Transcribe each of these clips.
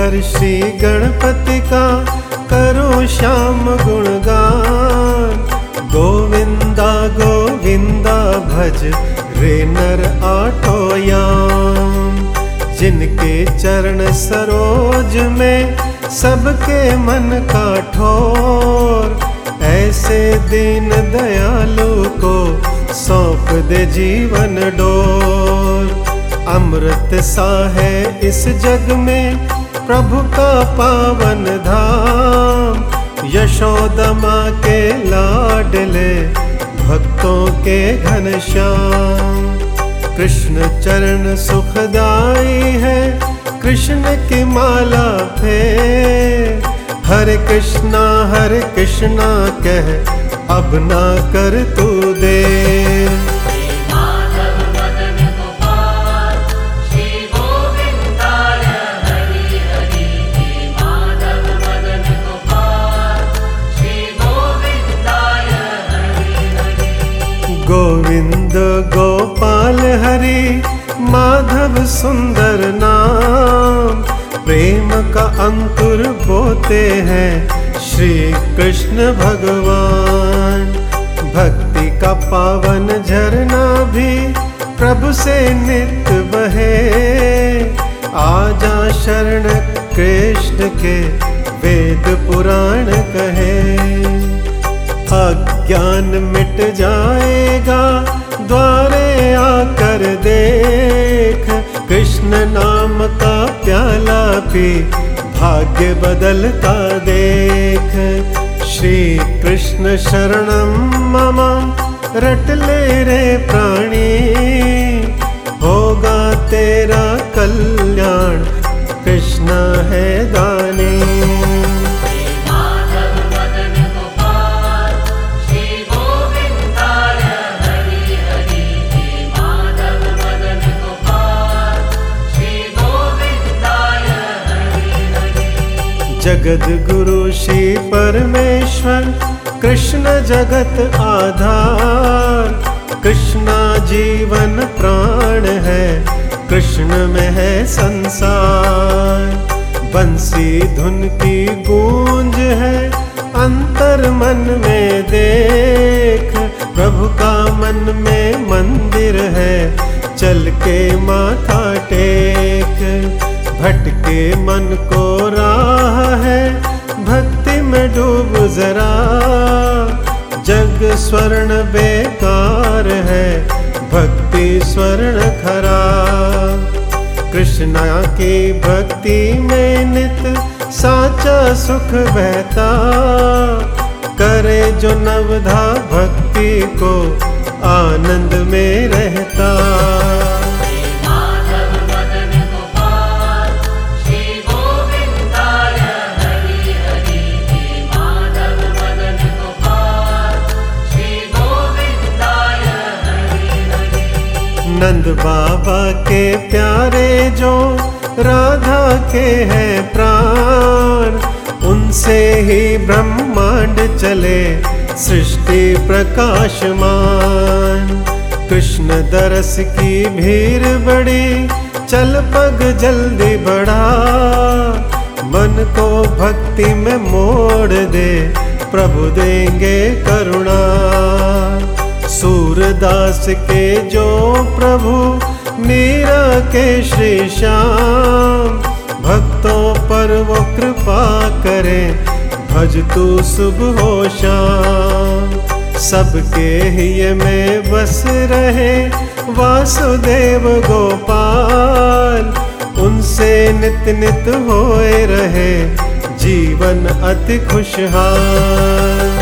कर श्री गणपति का, करो श्याम गुणगान। गोविंदा गोविंदा, भज रे नर आठोयाम जिनके चरण सरोज में सबके मन का ठोर, ऐसे दीन दयालु को सौंप दे जीवन डोर। अमृत सा है इस जग में प्रभु का पावन धाम, यशोदमा के लाडले भक्तों के घनश्याम कृष्ण चरण सुखदाई है, कृष्ण की माला फे हरे कृष्णा हरे कृष्णा कह, अब ना कर तू दे गोपाल हरि, माधव सुंदर नाम। प्रेम का अंकुर बोते हैं श्री कृष्ण भगवान। भक्ति का पावन झरना भी प्रभु से नित बहे। आजा शरण कृष्ण के वेद पुराण कहे। अज्ञान मिट जाएगा द्वारे आकर देख, कृष्ण नाम का प्याला पी भाग्य बदलता देख। श्री कृष्ण शरणम मम रट ले रे प्राणी, होगा तेरा कल्याण, कृष्ण है दानी। जगत गुरु श्री परमेश्वर, कृष्ण जगत आधार। कृष्णा जीवन प्राण है, कृष्ण में है संसार। बंसी धुन की गूंज है, अंतर मन में देख। प्रभु का मन में मंदिर है, चल के माथा टेक। भटके मन को राह है, भक्ति में डूब जरा। जग स्वर्ण बेकार है, भक्ति स्वर्ण खरा। कृष्णा की भक्ति में नित साचा सुख बहता। करे जो नवधा भक्ति को आनंद में रहता। के प्यारे जो राधा के हैं प्राण, उनसे ही ब्रह्मांड चले सृष्टि प्रकाशमान। कृष्ण दरस की भीड़ बड़ी, चल पग जल्दी बढ़ा। मन को भक्ति में मोड़ दे, प्रभु देंगे करुणा। सूरदास के जो प्रभु मीरा के श्री श्याम, भक्तों पर वो कृपा करे, भज तू सुबह हो शाम। सबके हिय में बस रहे वासुदेव गोपाल, उनसे नित नित होए रहे, जीवन अति खुशहाल।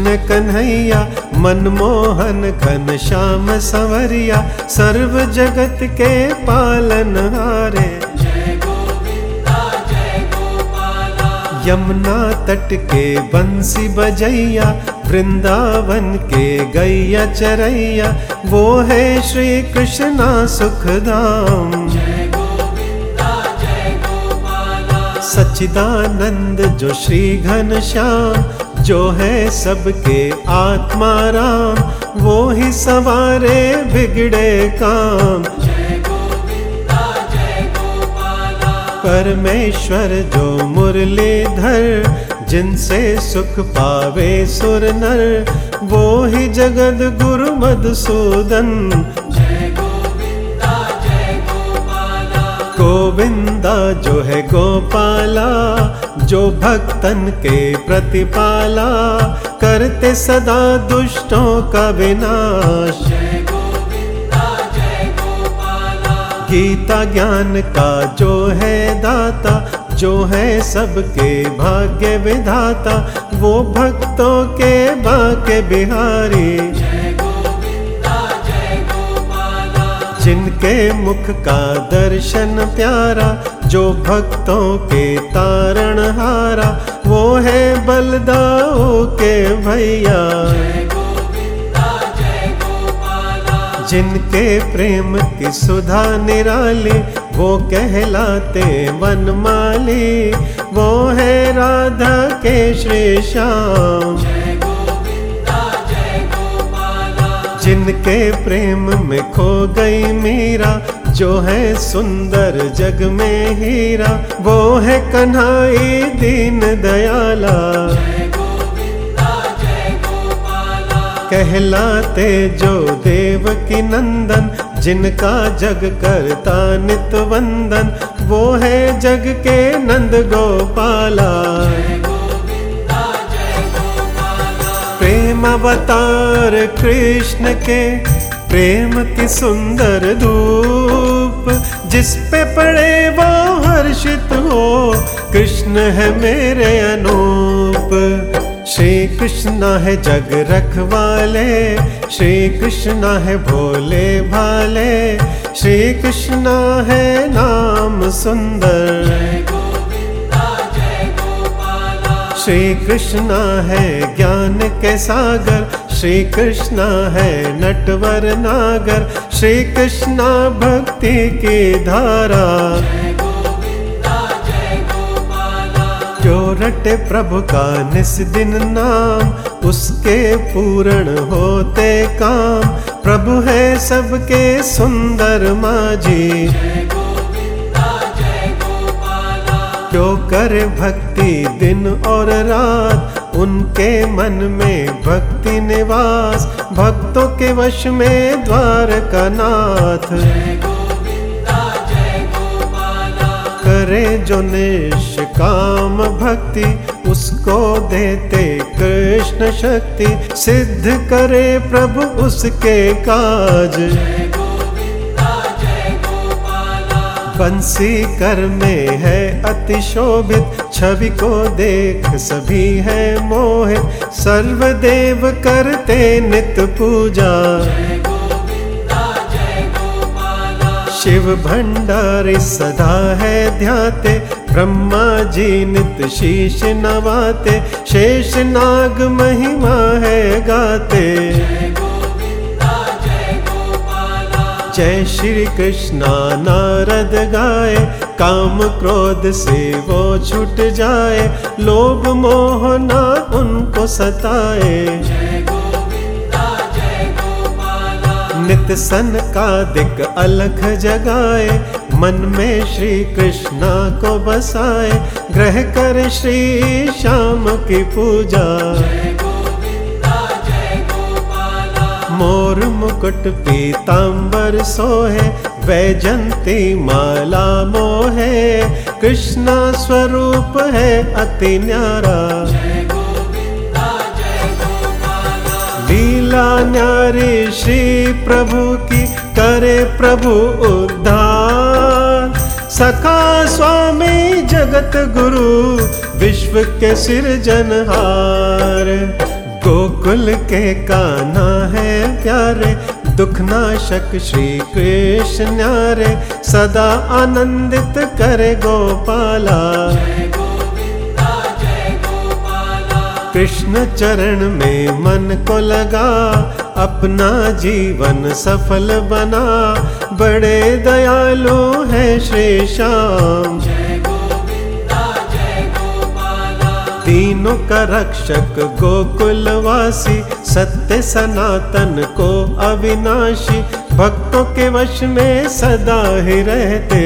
कृष्ण कन्हैया, मनमोहन घन श्याम संवरिया, सर्व जगत के पालन हारे। यमुना तट के बंसी बजैया, वृंदावन के गैया चरैया, वो है श्री कृष्णा सुखधाम। सच्चिदानंद जो श्री घन श्याम जो है सबके आत्मा राम, वो ही सवारे बिगड़े काम। परमेश्वर जो मुरलीधर, जिनसे सुख पावे सुर नर, वो ही जगत गुरु मधुसूदन। गोविंदा जो है गोपाला जो भक्तन के प्रतिपाला करते सदा दुष्टों का विनाश। गीता ज्ञान का जो है दाता, जो है सबके भाग्य विधाता, वो भक्तों के बाके बिहारी। जिनके मुख का दर्शन प्यारा जो भक्तों के तारण हारा वो है बलदाओ के भैया। जिनके प्रेम की सुधा निराली, वो कहलाते मनमाली वो है राधा के श्री श्याम। जिनके प्रेम में खो गई मीरा जो है सुंदर जग में हीरा, वो है कन्हाई दीन दयाला। कहलाते जो देव की नंदन, जिनका जग करता नित वंदन, वो है जग के नंद गोपाला। प्रेम अवतार कृष्ण के प्रेम की सुंदर धूप, जिस पे पड़े वो हर्षित हो, कृष्ण है मेरे अनूप। श्री कृष्ण है जग रखवाले, श्री कृष्ण है भोले भाले, श्री कृष्ण है नाम सुंदर। श्री कृष्ण है ज्ञान के सागर श्री कृष्ण है नटवर नागर श्री कृष्ण भक्ति की धारा। जो रटे प्रभु का निस दिन नाम, उसके पूर्ण होते काम। प्रभु है सबके सुंदर माझी जो करे भक्ति दिन और रात उनके मन में भक्ति निवास, भक्तों के वश में द्वार का नाथ। करे जो निष्काम भक्ति, उसको देते कृष्ण शक्ति, सिद्ध करे प्रभु उसके काज। बंसी कर में है अतिशोभित। छवि को देख सभी है मोहित सर्वदेव करते नित पूजा। शिव भंडारी सदा है ध्याते। ब्रह्मा जी नित शीश नवाते। शेष नाग महिमा है गाते। जय श्री कृष्णा, नारद गाए काम क्रोध से वो छूट जाए। लोभ मोहना उनको सताए। नित सन का दिक अलख जगाए। मन में श्री कृष्णा को बसाए। ग्रह कर श्री श्याम की पूजा। मोर मुकुट पीतांबर सोहे वैजंती माला मोहे। कृष्णा स्वरूप है अति न्यारा। लीला न्यारी श्री प्रभु की करे प्रभु उद्धार। सखा स्वामी जगत गुरु, विश्व के सिर सिरजनहार गोकुल के काना है प्यारे दुख नाशक श्री कृष्ण न्यारे, सदा आनंदित करे गोपाला। कृष्ण चरण में मन को लगा, अपना जीवन सफल बना। बड़े दयालु है श्री श्याम। तीनों का रक्षक गोकुलवासी सत्य सनातन को अविनाशी भक्तों के वश में सदा ही रहते।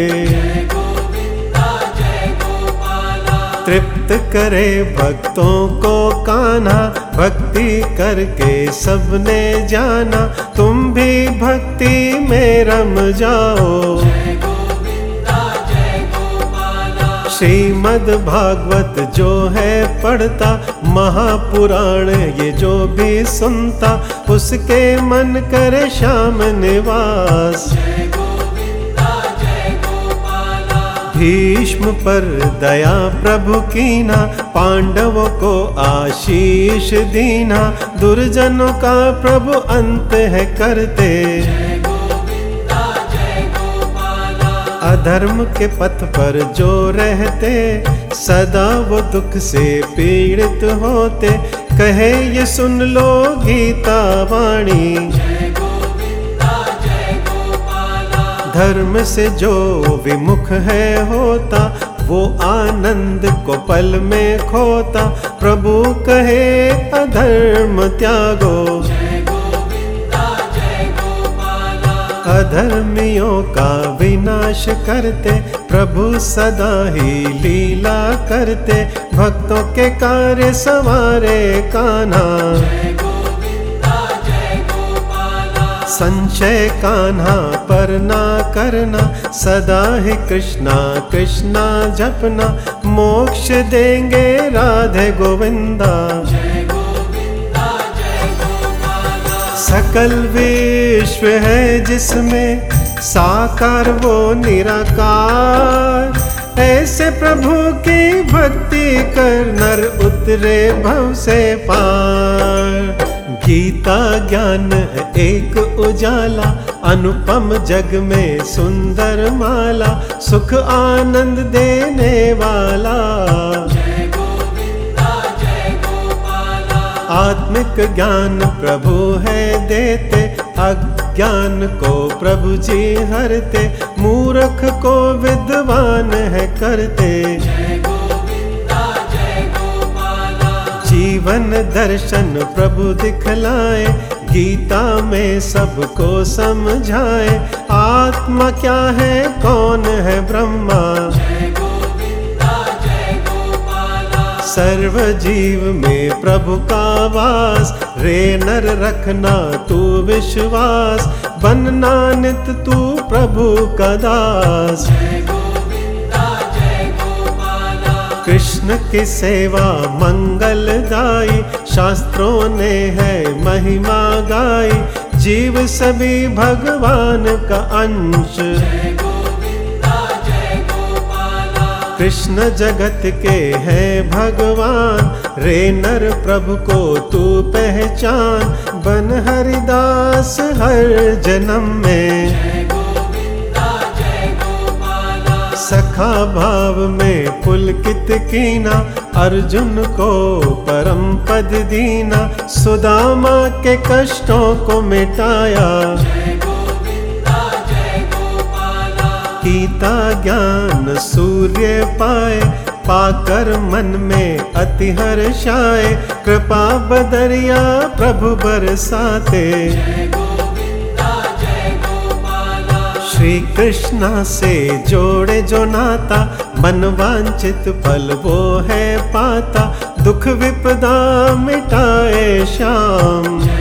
तृप्त करे भक्तों को काना भक्ति करके सबने जाना तुम भी भक्ति में रम जाओ। श्रीमद भागवत जो है पढ़ता, महापुराण ये जो भी सुनता, उसके मन करे श्याम निवास। भीष्म पर दया प्रभु कीना, पांडवों को आशीष दीना, दुर्जनों का प्रभु अंत है करते। अधर्म के पथ पर जो रहते, सदा वो दुख से पीड़ित होते। कहे, ये सुन लो गीता वाणी। धर्म से जो विमुख है होता, वो आनंद को पल में खोता। प्रभु कहे, अधर्म त्यागो। अधर्मियों का विनाश करते, प्रभु सदा ही लीला करते। भक्तों के कार्य सवारे कान्हा। संशय कान्हा पर ना करना, सदा ही कृष्णा कृष्णा जपना। मोक्ष देंगे राधे गोविंदा। सकल विश्व है जिसमें साकार वो निराकार। ऐसे प्रभु की भक्ति कर नर उतरे भव से पार। गीता ज्ञान एक उजाला, अनुपम जग में सुंदर माला, सुख आनंद देने वाला। आत्मिक ज्ञान प्रभु है देते, अज्ञान को प्रभु जी हरते, मूर्ख को विद्वान है करते। जीवन दर्शन प्रभु दिखलाए, गीता में सबको समझाए, आत्मा क्या है, कौन है ब्रह्मा? सर्व जीव में प्रभु का वास। रे नर रखना तू विश्वास। बनना नित तू प्रभु का दास। कृष्ण की सेवा मंगल मंगलदाई शास्त्रों ने है महिमा गाई। जीव सभी भगवान का अंश। कृष्ण जगत के हैं भगवान, रे नर प्रभु को तू पहचान। बन हरिदास हर जन्म में। सखा भाव में पुलकित कीना, अर्जुन को परम पद दीना। सुदामा के कष्टों को मिटाया। गीता ज्ञान सूर्य पाए, पाकर मन में अति हर्षाए कृपा बदरिया प्रभु बरसाते। श्री कृष्णा से जोड़े जो नाता, मन वांछित फल वो है पाता। दुख विपदा मिटाए श्याम।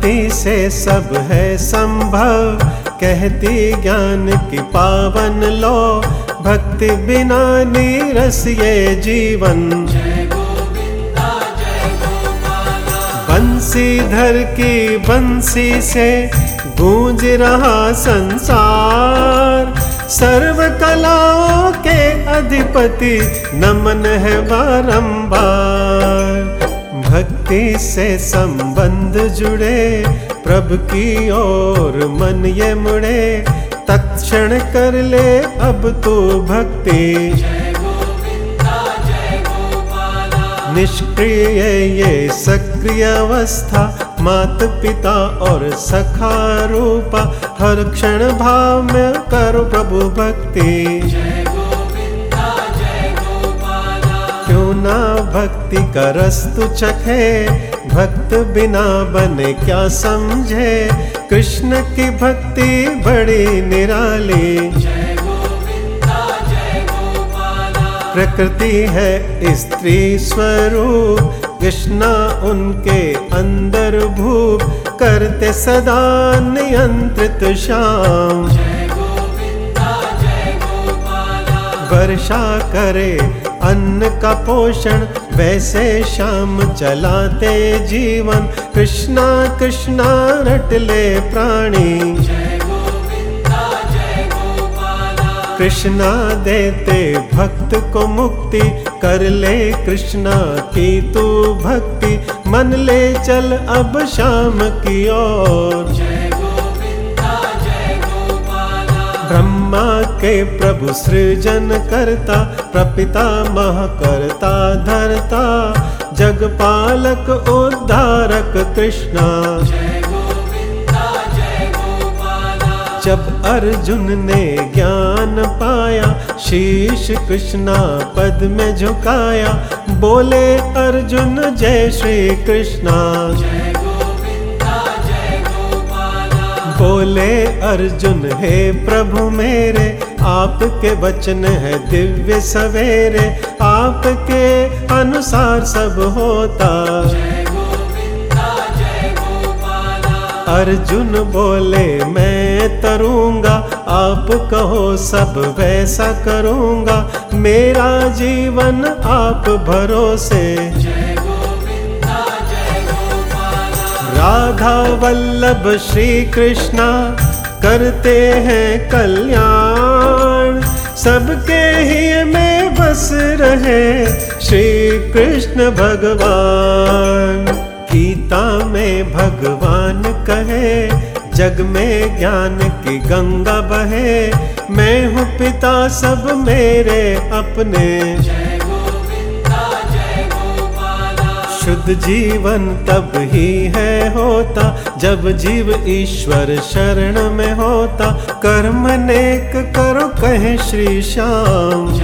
भक्ति से सब है संभव। कहती ज्ञान की पावन लो। भक्ति बिना नीरस ये जीवन। बंसीधर की बंसी से गूंज रहा संसार। सर्व कलाओं के अधिपति नमन है बारंबार। भक्ति से संबंध जुड़े, प्रभु की ओर मन ये मुड़े। तत्क्षण कर ले अब तू भक्ति। निष्क्रिय ये सक्रिय अवस्था मात पिता और सखा रूपा। हर क्षण भाव में करो प्रभु भक्ति। क्यों भक्ति का रस तू चखे, भक्त बिना बने क्या समझे? कृष्ण की भक्ति बड़ी निराली। प्रकृति है स्त्री स्वरूप, कृष्णा उनके अंदर भूप, करते सदा नियंत्रित शाम वर्षा करे अन्न का पोषण वैसे शाम चलाते जीवन। कृष्णा कृष्णा रट ले प्राणी। कृष्णा देते भक्त को मुक्ति, कर ले कृष्णा की तू भक्ति। मन ले चल अब शाम की ओर। ब्रह्मा के प्रभु सृजन करता, प्रपिता मह करता धरता जगपालक उद्धारक कृष्णा। जब अर्जुन ने ज्ञान पाया, शीश कृष्णा पद में झुकाया। बोले, अर्जुन, जय श्री कृष्णा बोले, अर्जुन, हे प्रभु मेरे आपके वचन है दिव्य सवेरे, आपके अनुसार सब होता। अर्जुन बोले, मैं तरूँगा, आप कहो सब वैसा करूँगा। मेरा जीवन आप भरोसे। राधा वल्लभ श्री कृष्णा करते हैं कल्याण। सबके ही में बस रहे श्री कृष्ण भगवान। गीता में भगवान कहे, जग में ज्ञान की गंगा बहे। मैं हूँ पिता सब मेरे अपने। जीवन तब ही है होता, जब जीव ईश्वर शरण में होता। कर्म नेक करो, कहे श्री श्याम।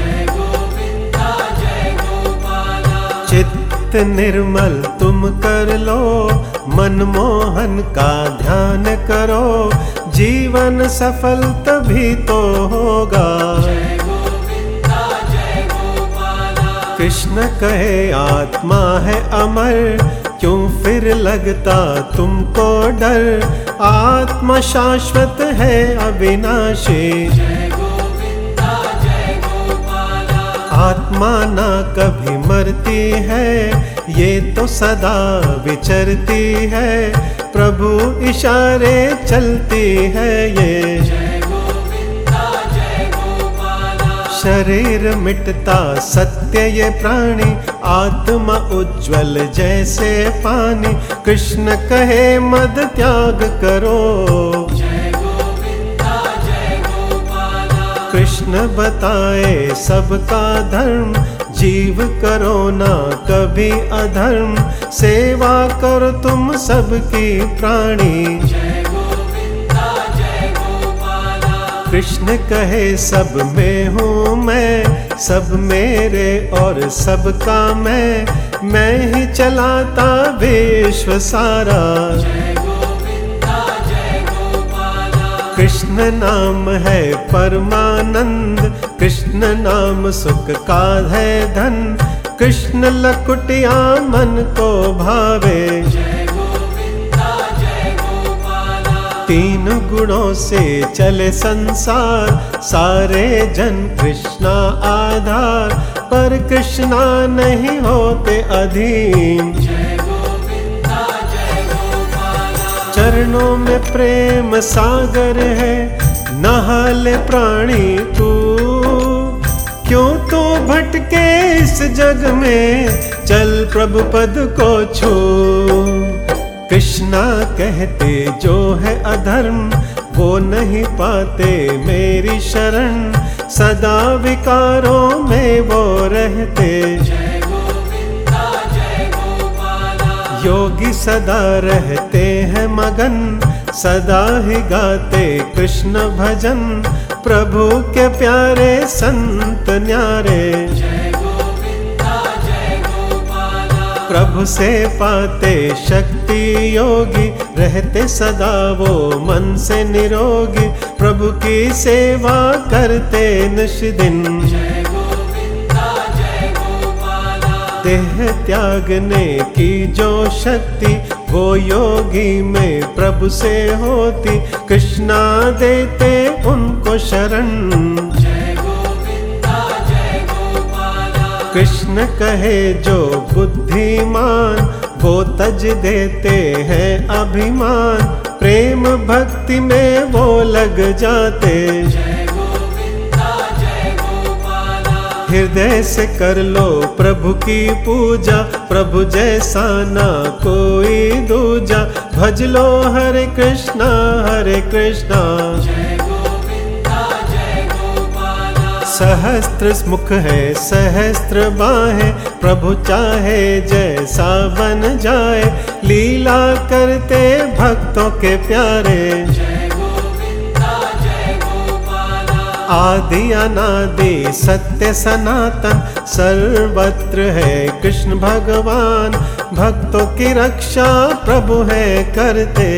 चित्त निर्मल तुम कर लो, मनमोहन का ध्यान करो। जीवन सफल तभी तो होगा। कृष्ण कहे, आत्मा है अमर, क्यों फिर लगता तुमको डर? आत्मा शाश्वत है अविनाशी। आत्मा ना कभी मरती है, ये तो सदा विचरती है। प्रभु इशारे चलती है ये। शरीर मिटता सत्य ये प्राणी, आत्मा उज्जवल जैसे पानी। कृष्ण कहे, मद त्याग करो। कृष्ण बताए, सबका धर्म, जीव करो ना कभी अधर्म। सेवा करो तुम सबकी प्राणी। कृष्ण कहे सब में हूँ मैं सब मेरे और सबका मैं मैं ही चलाता विश्व सारा। कृष्ण नाम है परमानंद कृष्ण नाम सुख का है धन कृष्ण लकुटिया मन को भावे। तीन गुणों से चले संसार। सारे जन कृष्णा आधार पर कृष्णा नहीं होते अधीन। चरणों में प्रेम सागर है, नहाले प्राणी तू। क्यों तो भटके इस जग में? चल प्रभु पद को छू। कृष्णा कहते, जो है अधर्म, वो नहीं पाते मेरी शरण। सदा विकारों में वो रहते। योगी सदा रहते हैं मगन, सदा ही गाते कृष्ण भजन। प्रभु के प्यारे संत न्यारे। प्रभु से पाते शक्ति योगी, रहते सदा वो मन से निरोगी। प्रभु की सेवा करते निश दिन। देह त्यागने की जो शक्ति, वो योगी में प्रभु से होती। कृष्णा देते उनको शरण। कृष्ण कहे जो बुद्धिमान, वो तज देते हैं अभिमान। प्रेम भक्ति में वो लग जाते। हृदय से कर लो प्रभु की पूजा, प्रभु जैसा ना कोई दूजा। भज लो हरे कृष्णा हरे कृष्णा। सहस्त्र मुख है, सहस्त्र बाहें। प्रभु चाहे जैसा बन जाए, लीला करते भक्तों के प्यारे। आदि अनादि सत्य सनातन सर्वत्र है कृष्ण भगवान। भक्तों की रक्षा प्रभु है करते।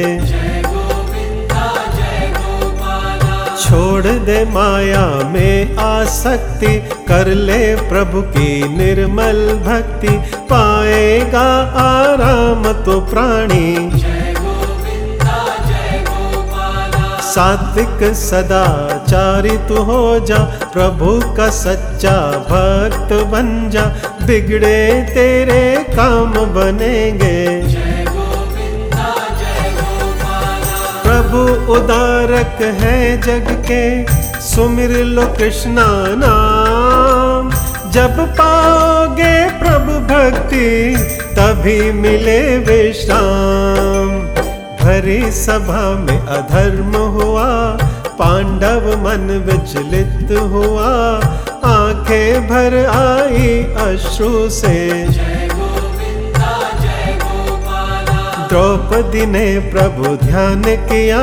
छोड़ दे माया में आसक्ति, कर ले प्रभु की निर्मल भक्ति। पाएगा आराम तो प्राणी। सात्विक सदाचारी तू हो जा, प्रभु का सच्चा भक्त बन जा। बिगड़े तेरे काम बनेंगे। प्रभु उदारक है जग के, सुमिर लो कृष्णा नाम। जब पाओगे प्रभु भक्ति, तभी मिले विश्राम भरी सभा में अधर्म हुआ, पांडव मन विचलित हुआ। आँखें भर आई अश्रु से। द्रौपदी ने प्रभु ध्यान किया,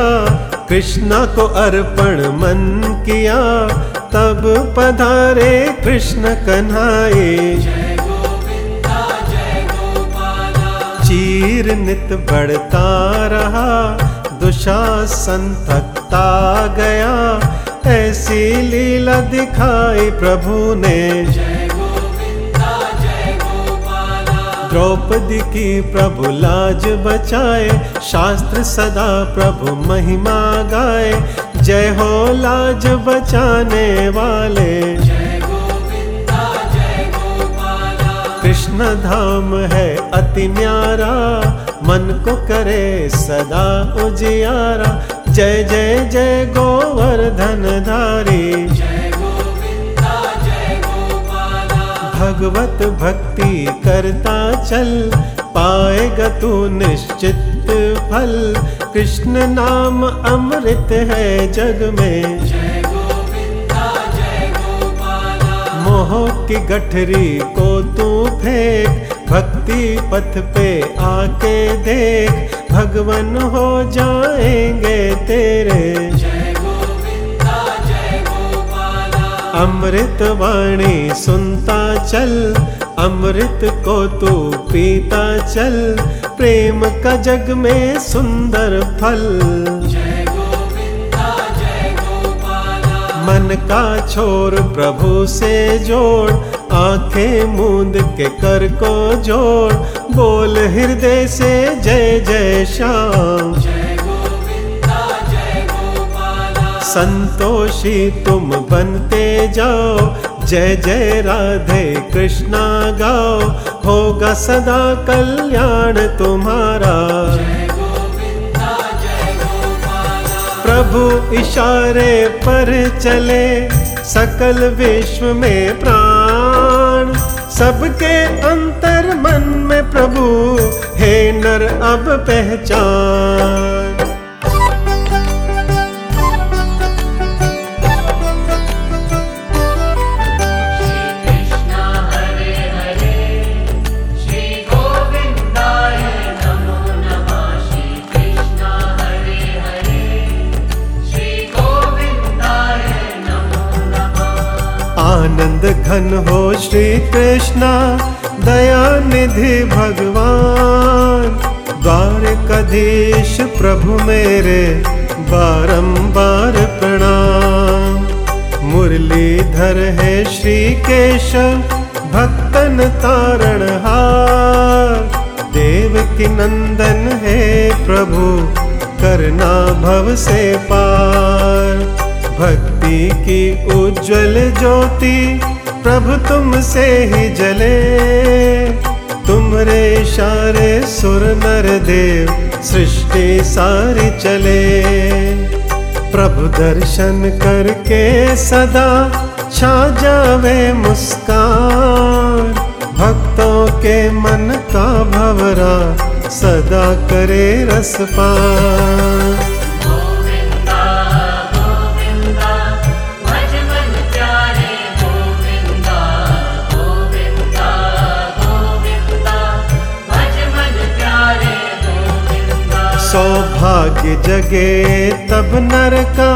कृष्णा को अर्पण मन किया। तब पधारे कृष्ण कन्हाए। चीर नित बढ़ता रहा, दुशासन थकता गया। ऐसी लीला दिखाई प्रभु ने। द्रौपदी की प्रभु लाज बचाए, शास्त्र सदा प्रभु महिमा गाए। जय हो लाज बचाने वाले। कृष्ण धाम है अति न्यारा, मन को करे सदा उजियारा। जय जय जय गोवर्धन धारी। भगवत भक्ति करता चल, पाएगा तू निश्चित फल। कृष्ण नाम अमृत है जग में। मोह की गठरी को तू फेंक, भक्ति पथ पे आके देख। भगवन हो जाएँगे तेरे। अमृत वाणी सुनता चल, अमृत को तू पीता चल, प्रेम का जग में सुंदर फल। मन का छोर प्रभु से जोड़, आँखें मूंद के कर को जोड़, बोल हृदय से जय जय श्याम। संतोषी तुम बनते जाओ। जय जय राधे कृष्णा गाओ। होगा सदा कल्याण तुम्हारा। प्रभु इशारे पर चले, सकल विश्व में प्राण। सबके अंतर मन में प्रभु, हे नर अब पहचान। घन हो श्री कृष्णा दया निधि भगवान। द्वारकाधीश प्रभु मेरे, बारंबार प्रणाम। मुरलीधर है श्री केशव भक्तन तारण हार देव की नंदन है प्रभु करना भव से पार। भक्ति की उज्जवल ज्योति प्रभु तुमसे ही जले। तुमरे इशारे सुर नर देव, सृष्टि सारी चले। प्रभु दर्शन करके सदा छा जावे मुस्कान। भक्तों के मन का भवरा सदा करे रस पान। सौभाग्य जगे तब नर का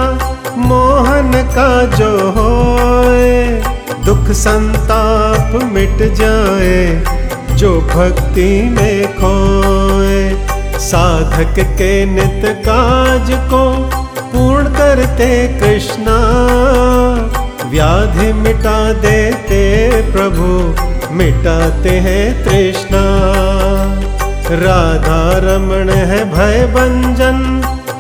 मोहन का जो होए, दुख संताप मिट जाए, जो भक्ति में खोए। साधक के नित काज को पूर्ण करते कृष्णा, व्याधि मिटा देते प्रभु, मिटाते हैं तृष्णा। राधा रमण है भय भंजन,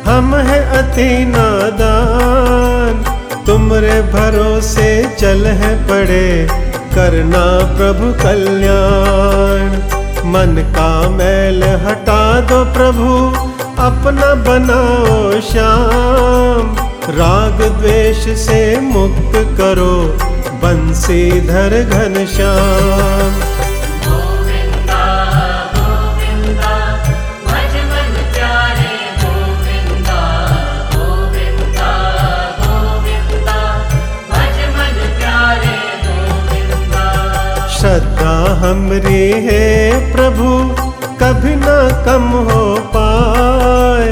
हम है अति नादान। तुमरे भरोसे चल है पड़े, करना प्रभु कल्याण। मन का मैल हटा दो प्रभु, अपना बनाओ श्याम। राग द्वेष से मुक्त करो, बंसीधर घनश्याम श्रद्धा हमरी है प्रभु, कभी ना कम हो पाए।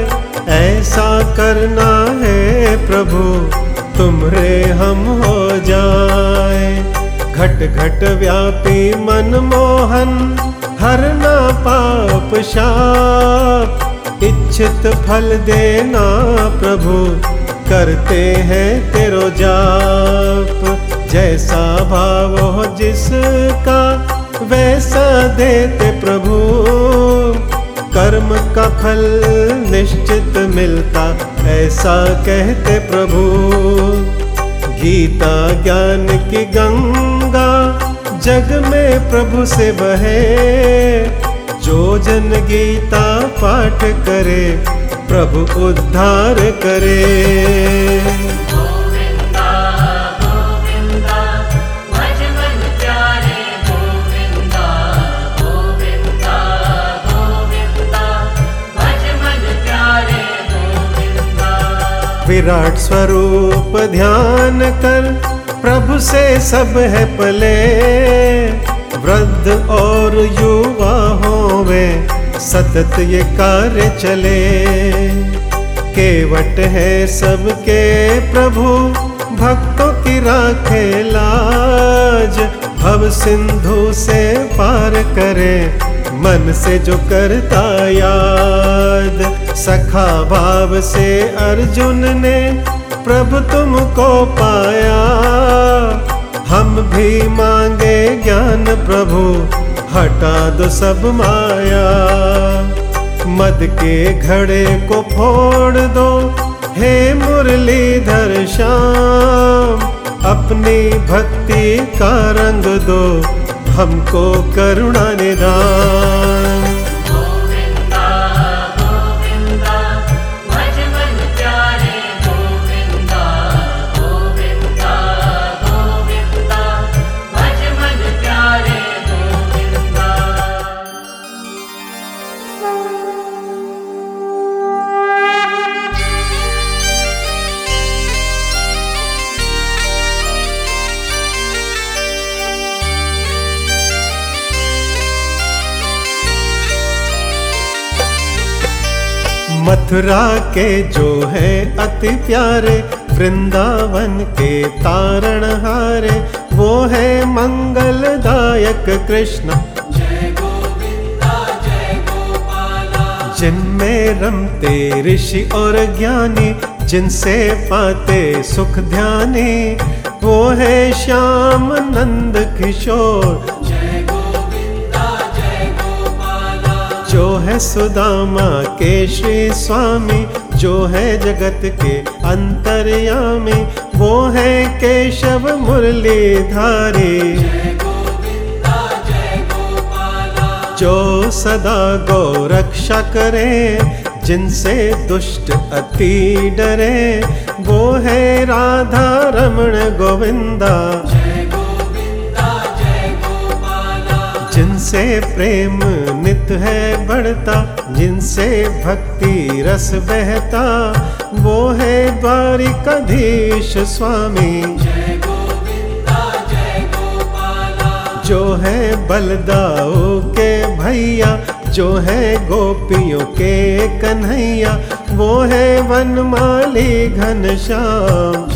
ऐसा करना है प्रभु, तुमरे हम हो जाए। घट घट व्यापी मन मोहन हरना पाप शाप। इच्छित फल देना प्रभु, करते हैं तेरो जाप। जैसा भाव हो जिसका, वैसा देते प्रभु। कर्म का फल निश्चित मिलता, ऐसा कहते प्रभु। गीता ज्ञान की गंगा, जग में प्रभु से बहे। जो जन गीता पाठ करे, प्रभु उद्धार करे। विराट स्वरूप ध्यान कर, प्रभु से सब है पले। वृद्ध और युवा होवे, सतत ये कार्य चले। केवट है सबके प्रभु, भक्तों की राखे लाज। भव सिंधु से पार करे, मन से जो करता याद। सखा भाव से अर्जुन ने प्रभु तुमको पाया। हम भी मांगे ज्ञान प्रभु, हटा दो सब माया। मद के घड़े को फोड़ दो, हे मुरलीधर श्याम। अपनी भक्ति का रंग दो, हमको करुणा निदान। मथुरा के जो है अति प्यारे वृंदावन के तारण हारे वो है मंगलदायक कृष्ण। जय गोविंदा जय गोपाला। जिनमें रमते ऋषि और ज्ञानी जिनसे पाते सुख ध्यानी वो है श्याम नंद किशोर। जो है सुदामा के श्री स्वामी, जो है जगत के अंतर्यामी, वो है केशव जय गोपाला जो सदा गौ रक्षा करे, जिनसे दुष्ट अति डरे, वो है राधा रमण गोविंदा। जिनसे प्रेम नित है बढ़ता जिनसे भक्ति रस बहता वो है द्वारिकाधीश स्वामी। जय जय जो है बलदाओ के भैया जो है गोपियों के कन्हैया वो है घनश्याम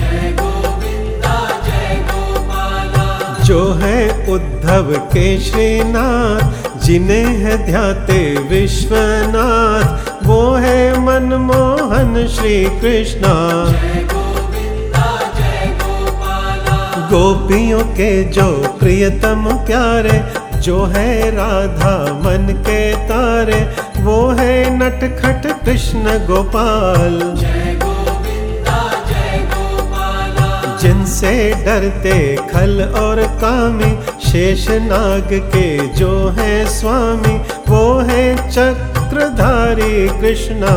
गोविंदा जय गोपाला। जो है उद्धव के श्रीनाथ, जिन्हें है ध्याते विश्वनाथ, वो है मनमोहन श्री कृष्णा गोपियों के जो प्रियतम प्यारे, जो है राधा मन के तारे, वो है नटखट कृष्ण गोपाल। जय जिनसे डरते खल और कामी। शेष नाग के जो है स्वामी, वो है चक्रधारी कृष्णा।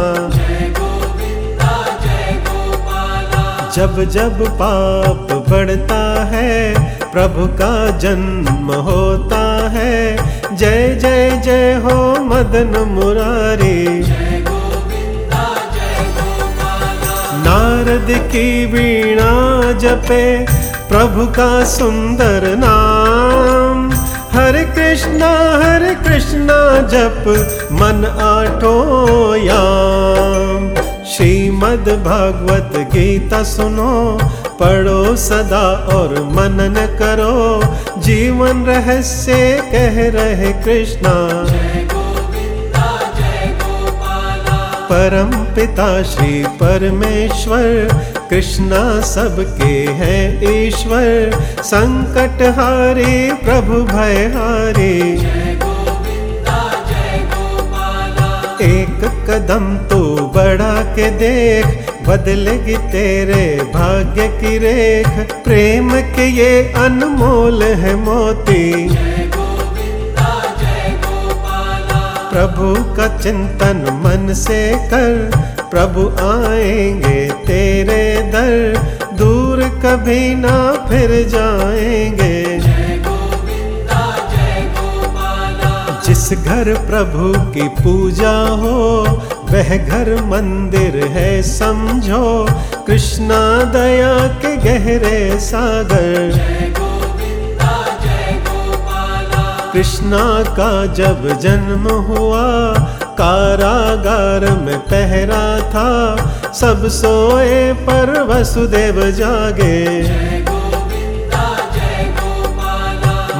जब जब पाप बढ़ता है, प्रभु का जन्म होता है। जय जय जय हो मदन मुरारी। नारद की वीणा जपे प्रभु का सुंदर नाम। हरे कृष्णा हरे कृष्णा, जप मन आठो याम। श्रीमद् भागवत गीता सुनो, पढ़ो सदा और मनन करो। जीवन रहस्य कह रहे कृष्णा। परम पिता श्री परमेश्वर, कृष्णा सबके हैं ईश्वर। संकट हारी, प्रभु जय गोपाला एक कदम तू बढ़ा के देख, बदलेगी तेरे भाग्य की रेख। प्रेम के ये अनमोल है मोती। प्रभु का चिंतन मन से कर। प्रभु आएँगे तेरे दर, दूर कभी ना फिर जाएँगे। जिस घर प्रभु की पूजा हो, वह घर मंदिर है समझो। कृष्णा दया के गहरे सागर। कृष्णा का जब जन्म हुआ, कारागार में पहरा था, सब सोए पर वसुदेव जागे।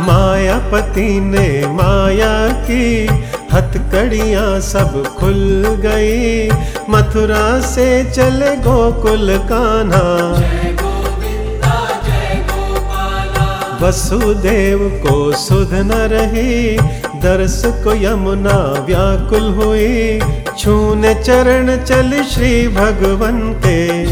मायापति ने माया की, हथकड़ियाँ सब खुल गई, मथुरा से चले गोकुल कान्हा। वसुदेव को सुध न रही दरस को यमुना व्याकुल हुई छूने चरण चल श्री भगवन के।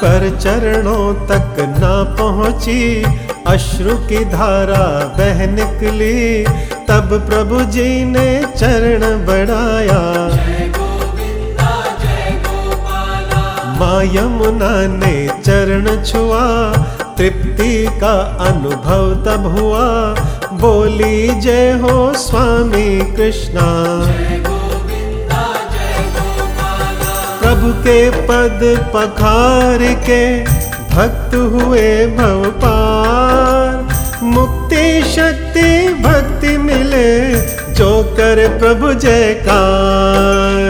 पर चरणों तक ना पहुँची, अश्रु की धारा बह निकली। तब प्रभु जी ने चरण बढ़ाया। माँ यमुना ने चरण छुआ, तृप्ति का अनुभव तब हुआ। बोली जय हो स्वामी कृष्णा। प्रभु के पद पखार के भक्त हुए भव पार मुक्ति शक्ति भक्ति मिले जो कर प्रभु जयकार।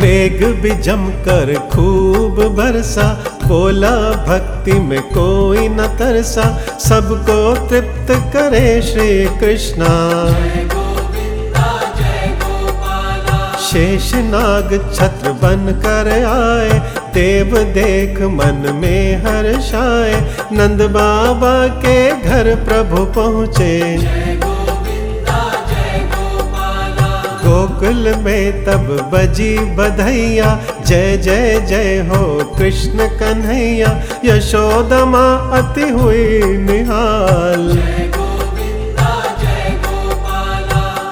मेघ भी जमकर खूब बरसा बोला भक्ति में कोई न तरसा सबको तृप्त करे श्री कृष्णा जय गोविंदा जय गोपाला। शेष नाग छत्र बन कर आए देव देख मन में हर्षाए नंद बाबा के घर प्रभु पहुँचे। जय गोविंदा जय गोपाला। गोकुल में तब बजी बधैया जय जय जय हो कृष्ण कन्हैया यशोदा माँ अति हुई निहाल।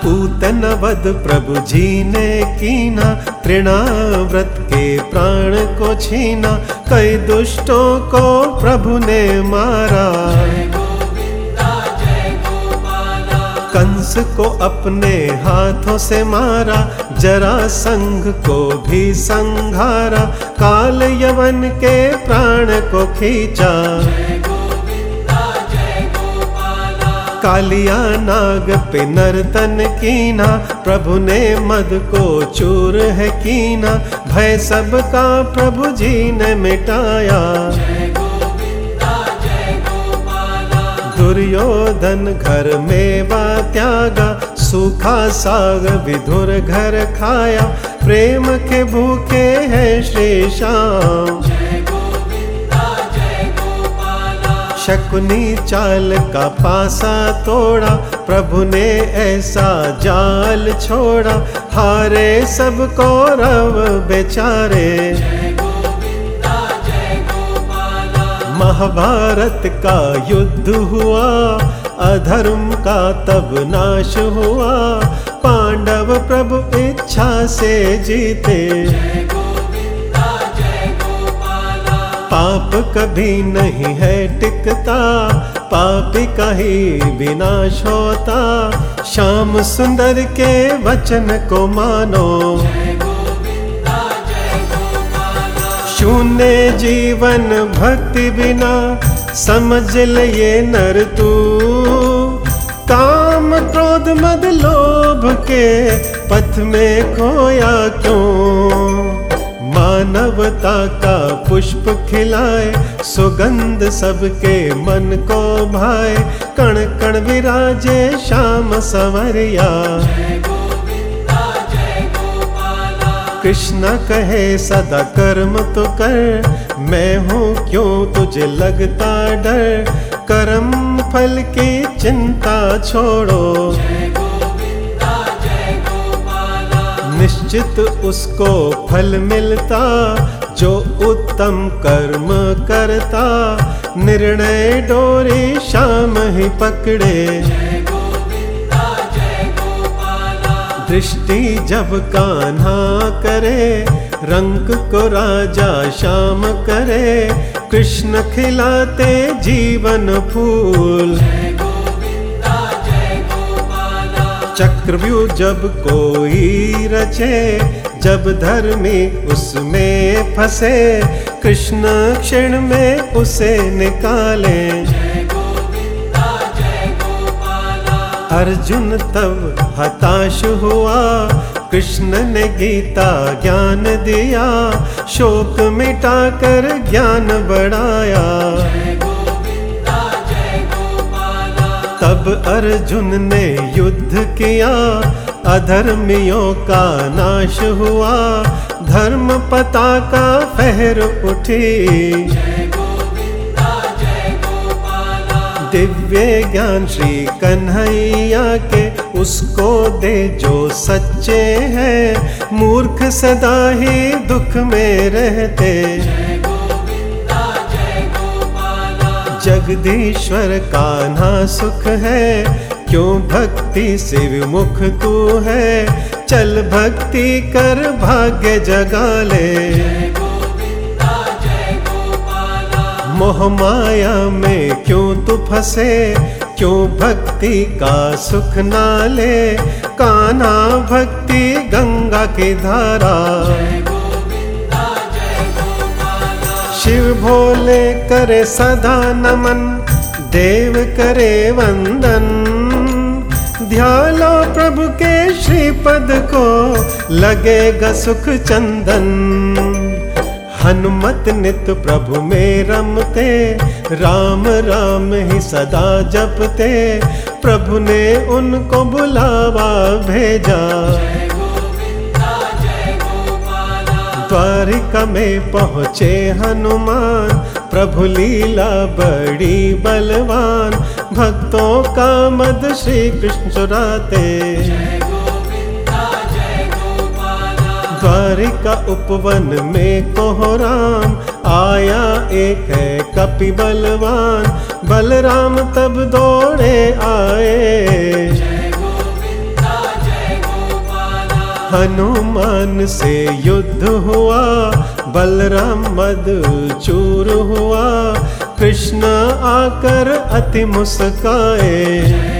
पूतन वध प्रभु जी ने कीना, तृणाव्रत के प्राण को छीना, कई दुष्टों को प्रभु ने मारा। कंस को अपने हाथों से मारा जरा संघ को भी संघारा काल यवन के प्राण को खींचा। कालिया नाग पे नर्तन कीना, प्रभु ने मद को चूर है कीना, भय सबका प्रभु जी ने मिटाया। दुर्योधन घर में बा त्यागा सूखा साग विधुर घर खाया। प्रेम के भूखे है श्री श्याम। शकुनी चाल का पासा तोड़ा, प्रभु ने ऐसा जाल छोड़ा। हारे सब कौरव बेचारे। महाभारत का युद्ध हुआ। अधर्म का तब नाश हुआ। पांडव प्रभु इच्छा से जीते। पाप कभी नहीं है टिकता, पापी का ही विनाश होता। श्याम सुंदर के वचन को मानो। शून्य जीवन भक्ति बिना समझ ले ये नर तू। काम क्रोध मद लोभ के पथ में खोया क्यों? मानवता का पुष्प खिलाए, सुगंध सबके मन को भाए। कण कण विराजे श्याम सवरिया। कृष्ण कहे, सदा कर्म तो कर। मैं हूँ क्यों तुझे लगता डर? कर्म फल की चिंता छोड़ो। निश्चित उसको फल मिलता, जो उत्तम कर्म करता। निर्णय डोरी शाम ही पकड़े। दृष्टि जब कान्हा करे, रंग को राजा शाम करे कृष्ण खिलाते जीवन फूल। चक्रव्यूह जब कोई रचे, जब धर्मी उसमें फंसे, कृष्ण क्षण में उसे निकाले। अर्जुन तब हताश हुआ कृष्ण ने गीता ज्ञान दिया, शोक मिटाकर ज्ञान बढ़ाया। तब अर्जुन ने युद्ध किया, अधर्मियों का नाश हुआ, धर्म पता का फहर उठी। दिव्य ज्ञान श्री कन्हैया के उसको दे जो सच्चे हैं। मूर्ख सदा ही दुख में रहते। जगदीश्वर का कान्हा सुख है। क्यों भक्ति से मुख तू है? चल भक्ति कर भाग्य जगा ले। मोह माया में क्यों तू फंसे? क्यों भक्ति का सुख ना ले? काना भक्ति गंगा की धारा। शिव भोले करे सदा नमन, देव करे वंदन। ध्यालो प्रभु के श्रीपद को लगेगा सुख चंदन। हनुमत नित प्रभु में रमते राम राम ही सदा जपते, प्रभु ने उनको बुलावा भेजा। द्वारिका में पहुँचे हनुमान, प्रभु लीला बड़ी बलवान, भक्तों का मद श्री कृष्ण चुराते। द्वारिका उपवन में कोहराम आया एक है कपि बलवान। बलराम तब दौड़े आए। हनुमान से युद्ध हुआ, बलराम मद चूर हुआ। कृष्ण आकर अति मुस्काए।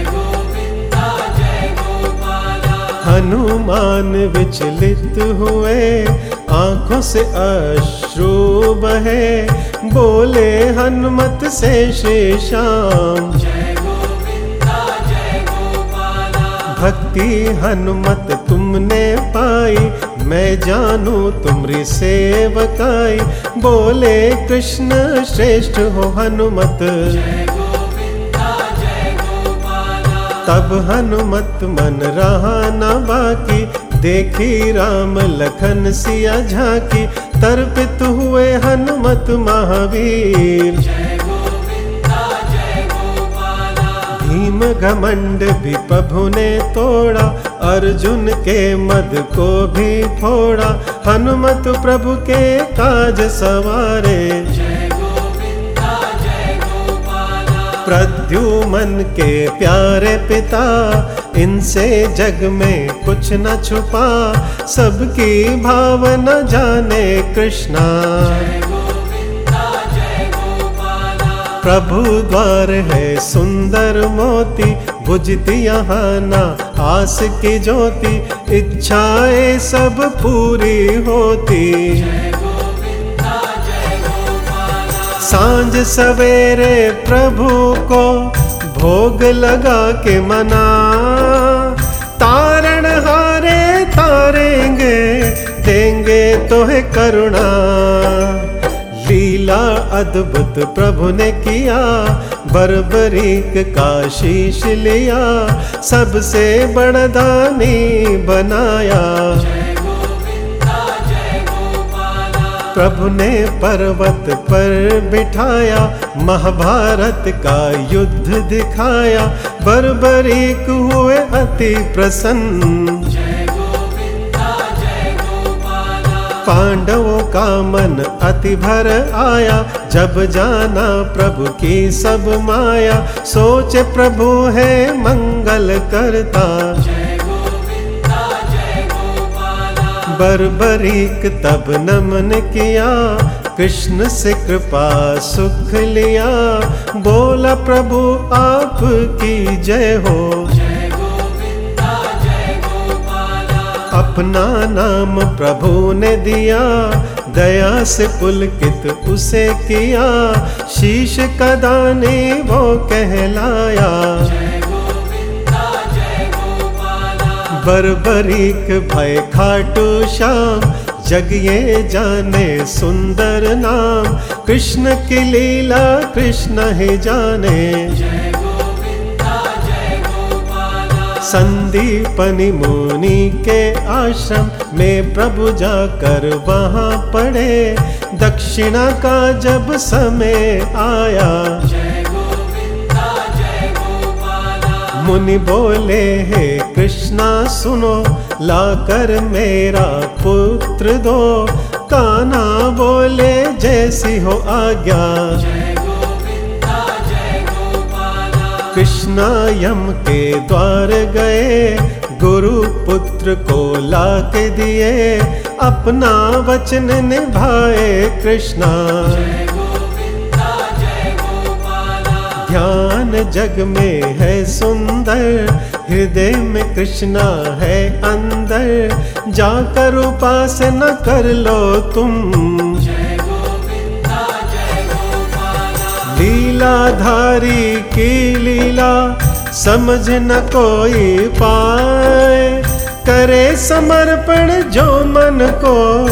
हनुमान विचलित हुए, आँखों से अश्रु बहे। बोले, हनुमत से श्री श्याम। भक्ति हनुमत तुमने पाई, मैं जानू तुम्हारी सेवकाई। बोले, कृष्ण श्रेष्ठ हो हनुमत। जय तब हनुमत मन रहा न बाकी। देखी राम लखन सिया झांकी। तर्पित हुए हनुमत महावीर। भीम घमंड भी प्रभु ने तोड़ा। अर्जुन के मद को भी फोड़ा। हनुमत प्रभु के काज सवारे। गोपाला प्रद्युमन के प्यारे पिता, इनसे जग में कुछ न छुपा। सबकी भावना जाने कृष्णा। प्रभु द्वार है सुंदर मोती, बुझती यहाँ ना आस की ज्योति। इच्छाएँ सब पूरी होती। साँझ सवेरे प्रभु को भोग लगा के मना। तारण हारे तारेंगे, देंगे तो है करुणा। लीला अद्भुत प्रभु ने किया, बरबरीक का शीश लिया, सबसे बड़ा दानी बनाया। प्रभु ने पर्वत पर बिठाया, महाभारत का युद्ध दिखाया बरबरीक हुए अति प्रसन्न। पांडवों का मन अति भर आया, जब जाना प्रभु की सब माया, सोच प्रभु है मंगल करता। जय बरबरीक तब नमन किया, कृष्ण से कृपा सुख लिया। बोला प्रभु आप की जय हो। अपना नाम प्रभु ने दिया, दया से पुलकित उसे किया। शीश का दाने वो कहलाया। बरबरीक भय खाटू श्याम। जग ये जाने सुंदर नाम। कृष्ण की लीला, कृष्ण ही जाने। संदीपनि मुनि के आश्रम में प्रभु जाकर वहाँ पड़े। दक्षिणा का जब समय आया। मुनि बोले, हे कृष्णा सुनो, लाकर मेरा पुत्र दो। काना बोले, जैसी हो आज्ञा। कृष्णा यम के द्वार गए, गुरु पुत्र को ला के दिए। अपना वचन निभाए कृष्णा। ध्यान जग में है सुंदर हृदय में कृष्णा है अंदर। जाकर उपासना कर लो तुम। लीलाधारी की लीला समझ न कोई पाए। करे समर्पण जो मन को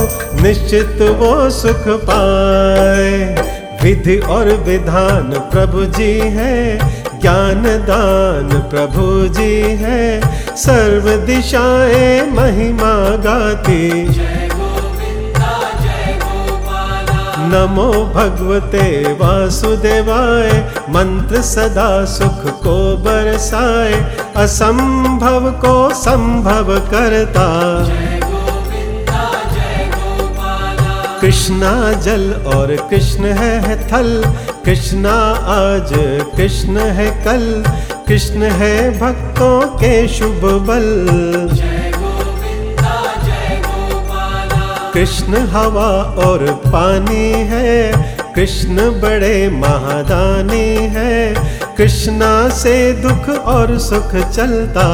निश्चित वो सुख पाए। विधि और विधान प्रभु जी है। ज्ञान दान प्रभु जी है। सर्व दिशाएँ महिमा गाती। नमो भगवते वासुदेवाय, मंत्र सदा सुख को बरसाए, असंभव को संभव करता। कृष्णा जल और कृष्ण है थल कृष्णा आज कृष्ण है कल, कृष्ण है भक्तों के शुभ बल। कृष्ण हवा और पानी है, कृष्ण बड़े महादानी है, कृष्णा से दुख और सुख चलता।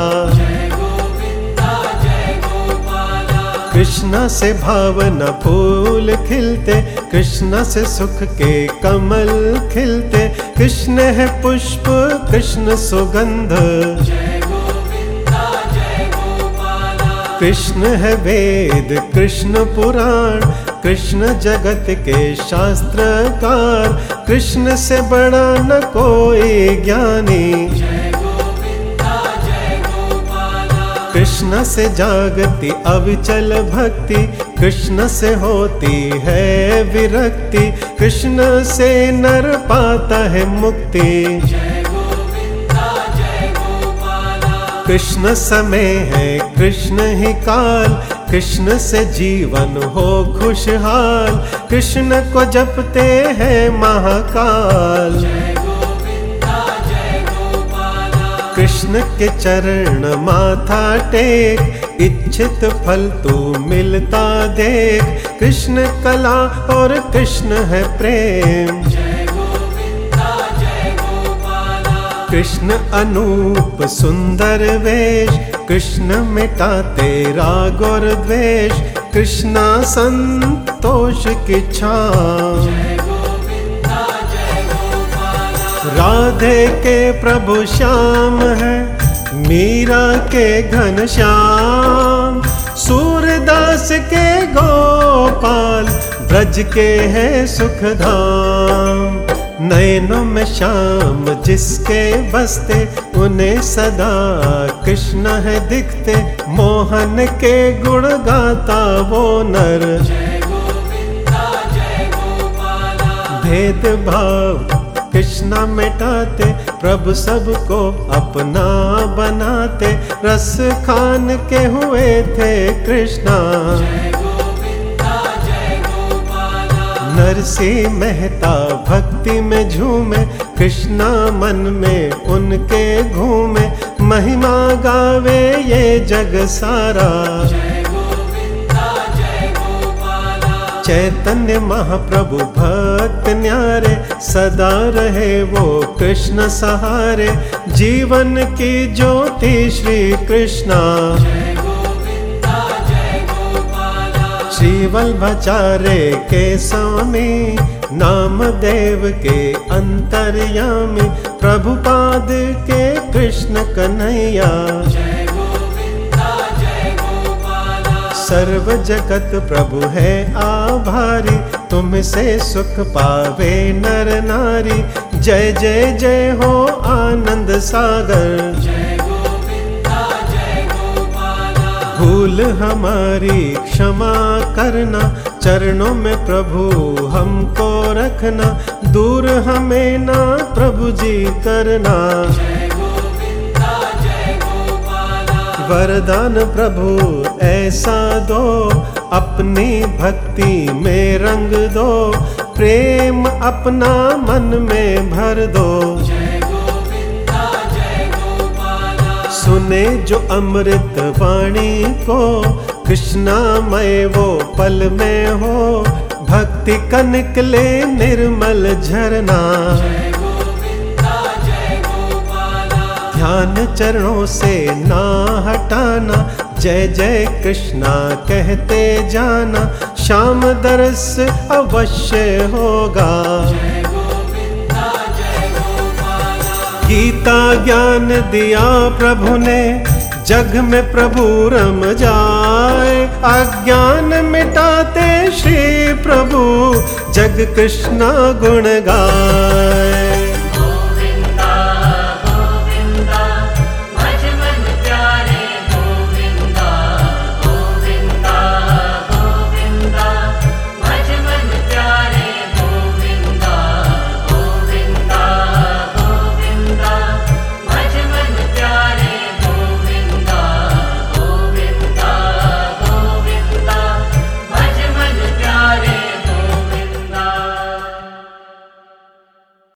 कृष्णा से भावना फूल खिलते, कृष्णा से सुख के कमल खिलते। कृष्ण है पुष्प, कृष्ण सुगंध। कृष्ण है वेद, कृष्ण पुराण। कृष्ण जगत के शास्त्रकार। कृष्ण से बड़ा न कोई ज्ञानी। कृष्ण से जागती अविचल भक्ति, कृष्ण से होती है विरक्ति, कृष्ण से नर पाता है मुक्ति। कृष्ण समय है, कृष्ण ही काल, कृष्ण से जीवन हो खुशहाल, कृष्ण को जपते हैं महाकाल। कृष्ण के चरण माथा टेक, इच्छित फल तू मिलता देख। कृष्ण कला और कृष्ण है प्रेम। कृष्ण अनूप सुंदर वेश, कृष्ण मिटाते राग और द्वेष। कृष्णा संतोष की छाँव राधे के प्रभु श्याम है मीरा के घन श्याम सूरदास के गोपाल ब्रज के है सुखधाम। नयनों में श्याम जिसके बसते उन्हें सदा कृष्ण है दिखते मोहन के गुण गाता वो नर। जय गोविंदा जय गोपाला। भेद भाव कृष्णा मिटाते, प्रभु सबको अपना बनाते। रस खान के हुए थे कृष्णा। नरसिंह मेहता भक्ति में झूमे, कृष्णा मन में उनके घूमे। महिमा गावे ये जग सारा। चैतन्य महाप्रभु भक्त न्यारे, सदा रहे वो कृष्ण सहारे। जीवन की ज्योति श्री कृष्णा। श्री वल्लभाचार्य के स्वामी, नाम देव के अंतर्यामी, प्रभुपाद के कृष्ण कन्हैया। सर्व जगत प्रभु है आभारी, तुमसे सुख पावे नर नारी। जय जय जय हो आनंद सागर। भूल हमारी क्षमा करना, चरणों में प्रभु हमको रखना, दूर हमें ना प्रभु जी करना। वरदान प्रभु, ऐसा दो। अपनी भक्ति में रंग दो। प्रेम अपना मन में भर दो। सुने जो अमृत वाणी को कृष्णा कृष्णामय वो पल में हो। भक्ति का निकले निर्मल झरना। ध्यान चरणों से ना हटाना। जय जय कृष्णा कहते जाना। शाम दरस अवश्य होगा। गीता ज्ञान दिया प्रभु ने। जग में प्रभु रम जाए। अज्ञान मिटाते श्री प्रभु। जग कृष्णा गुण गाए।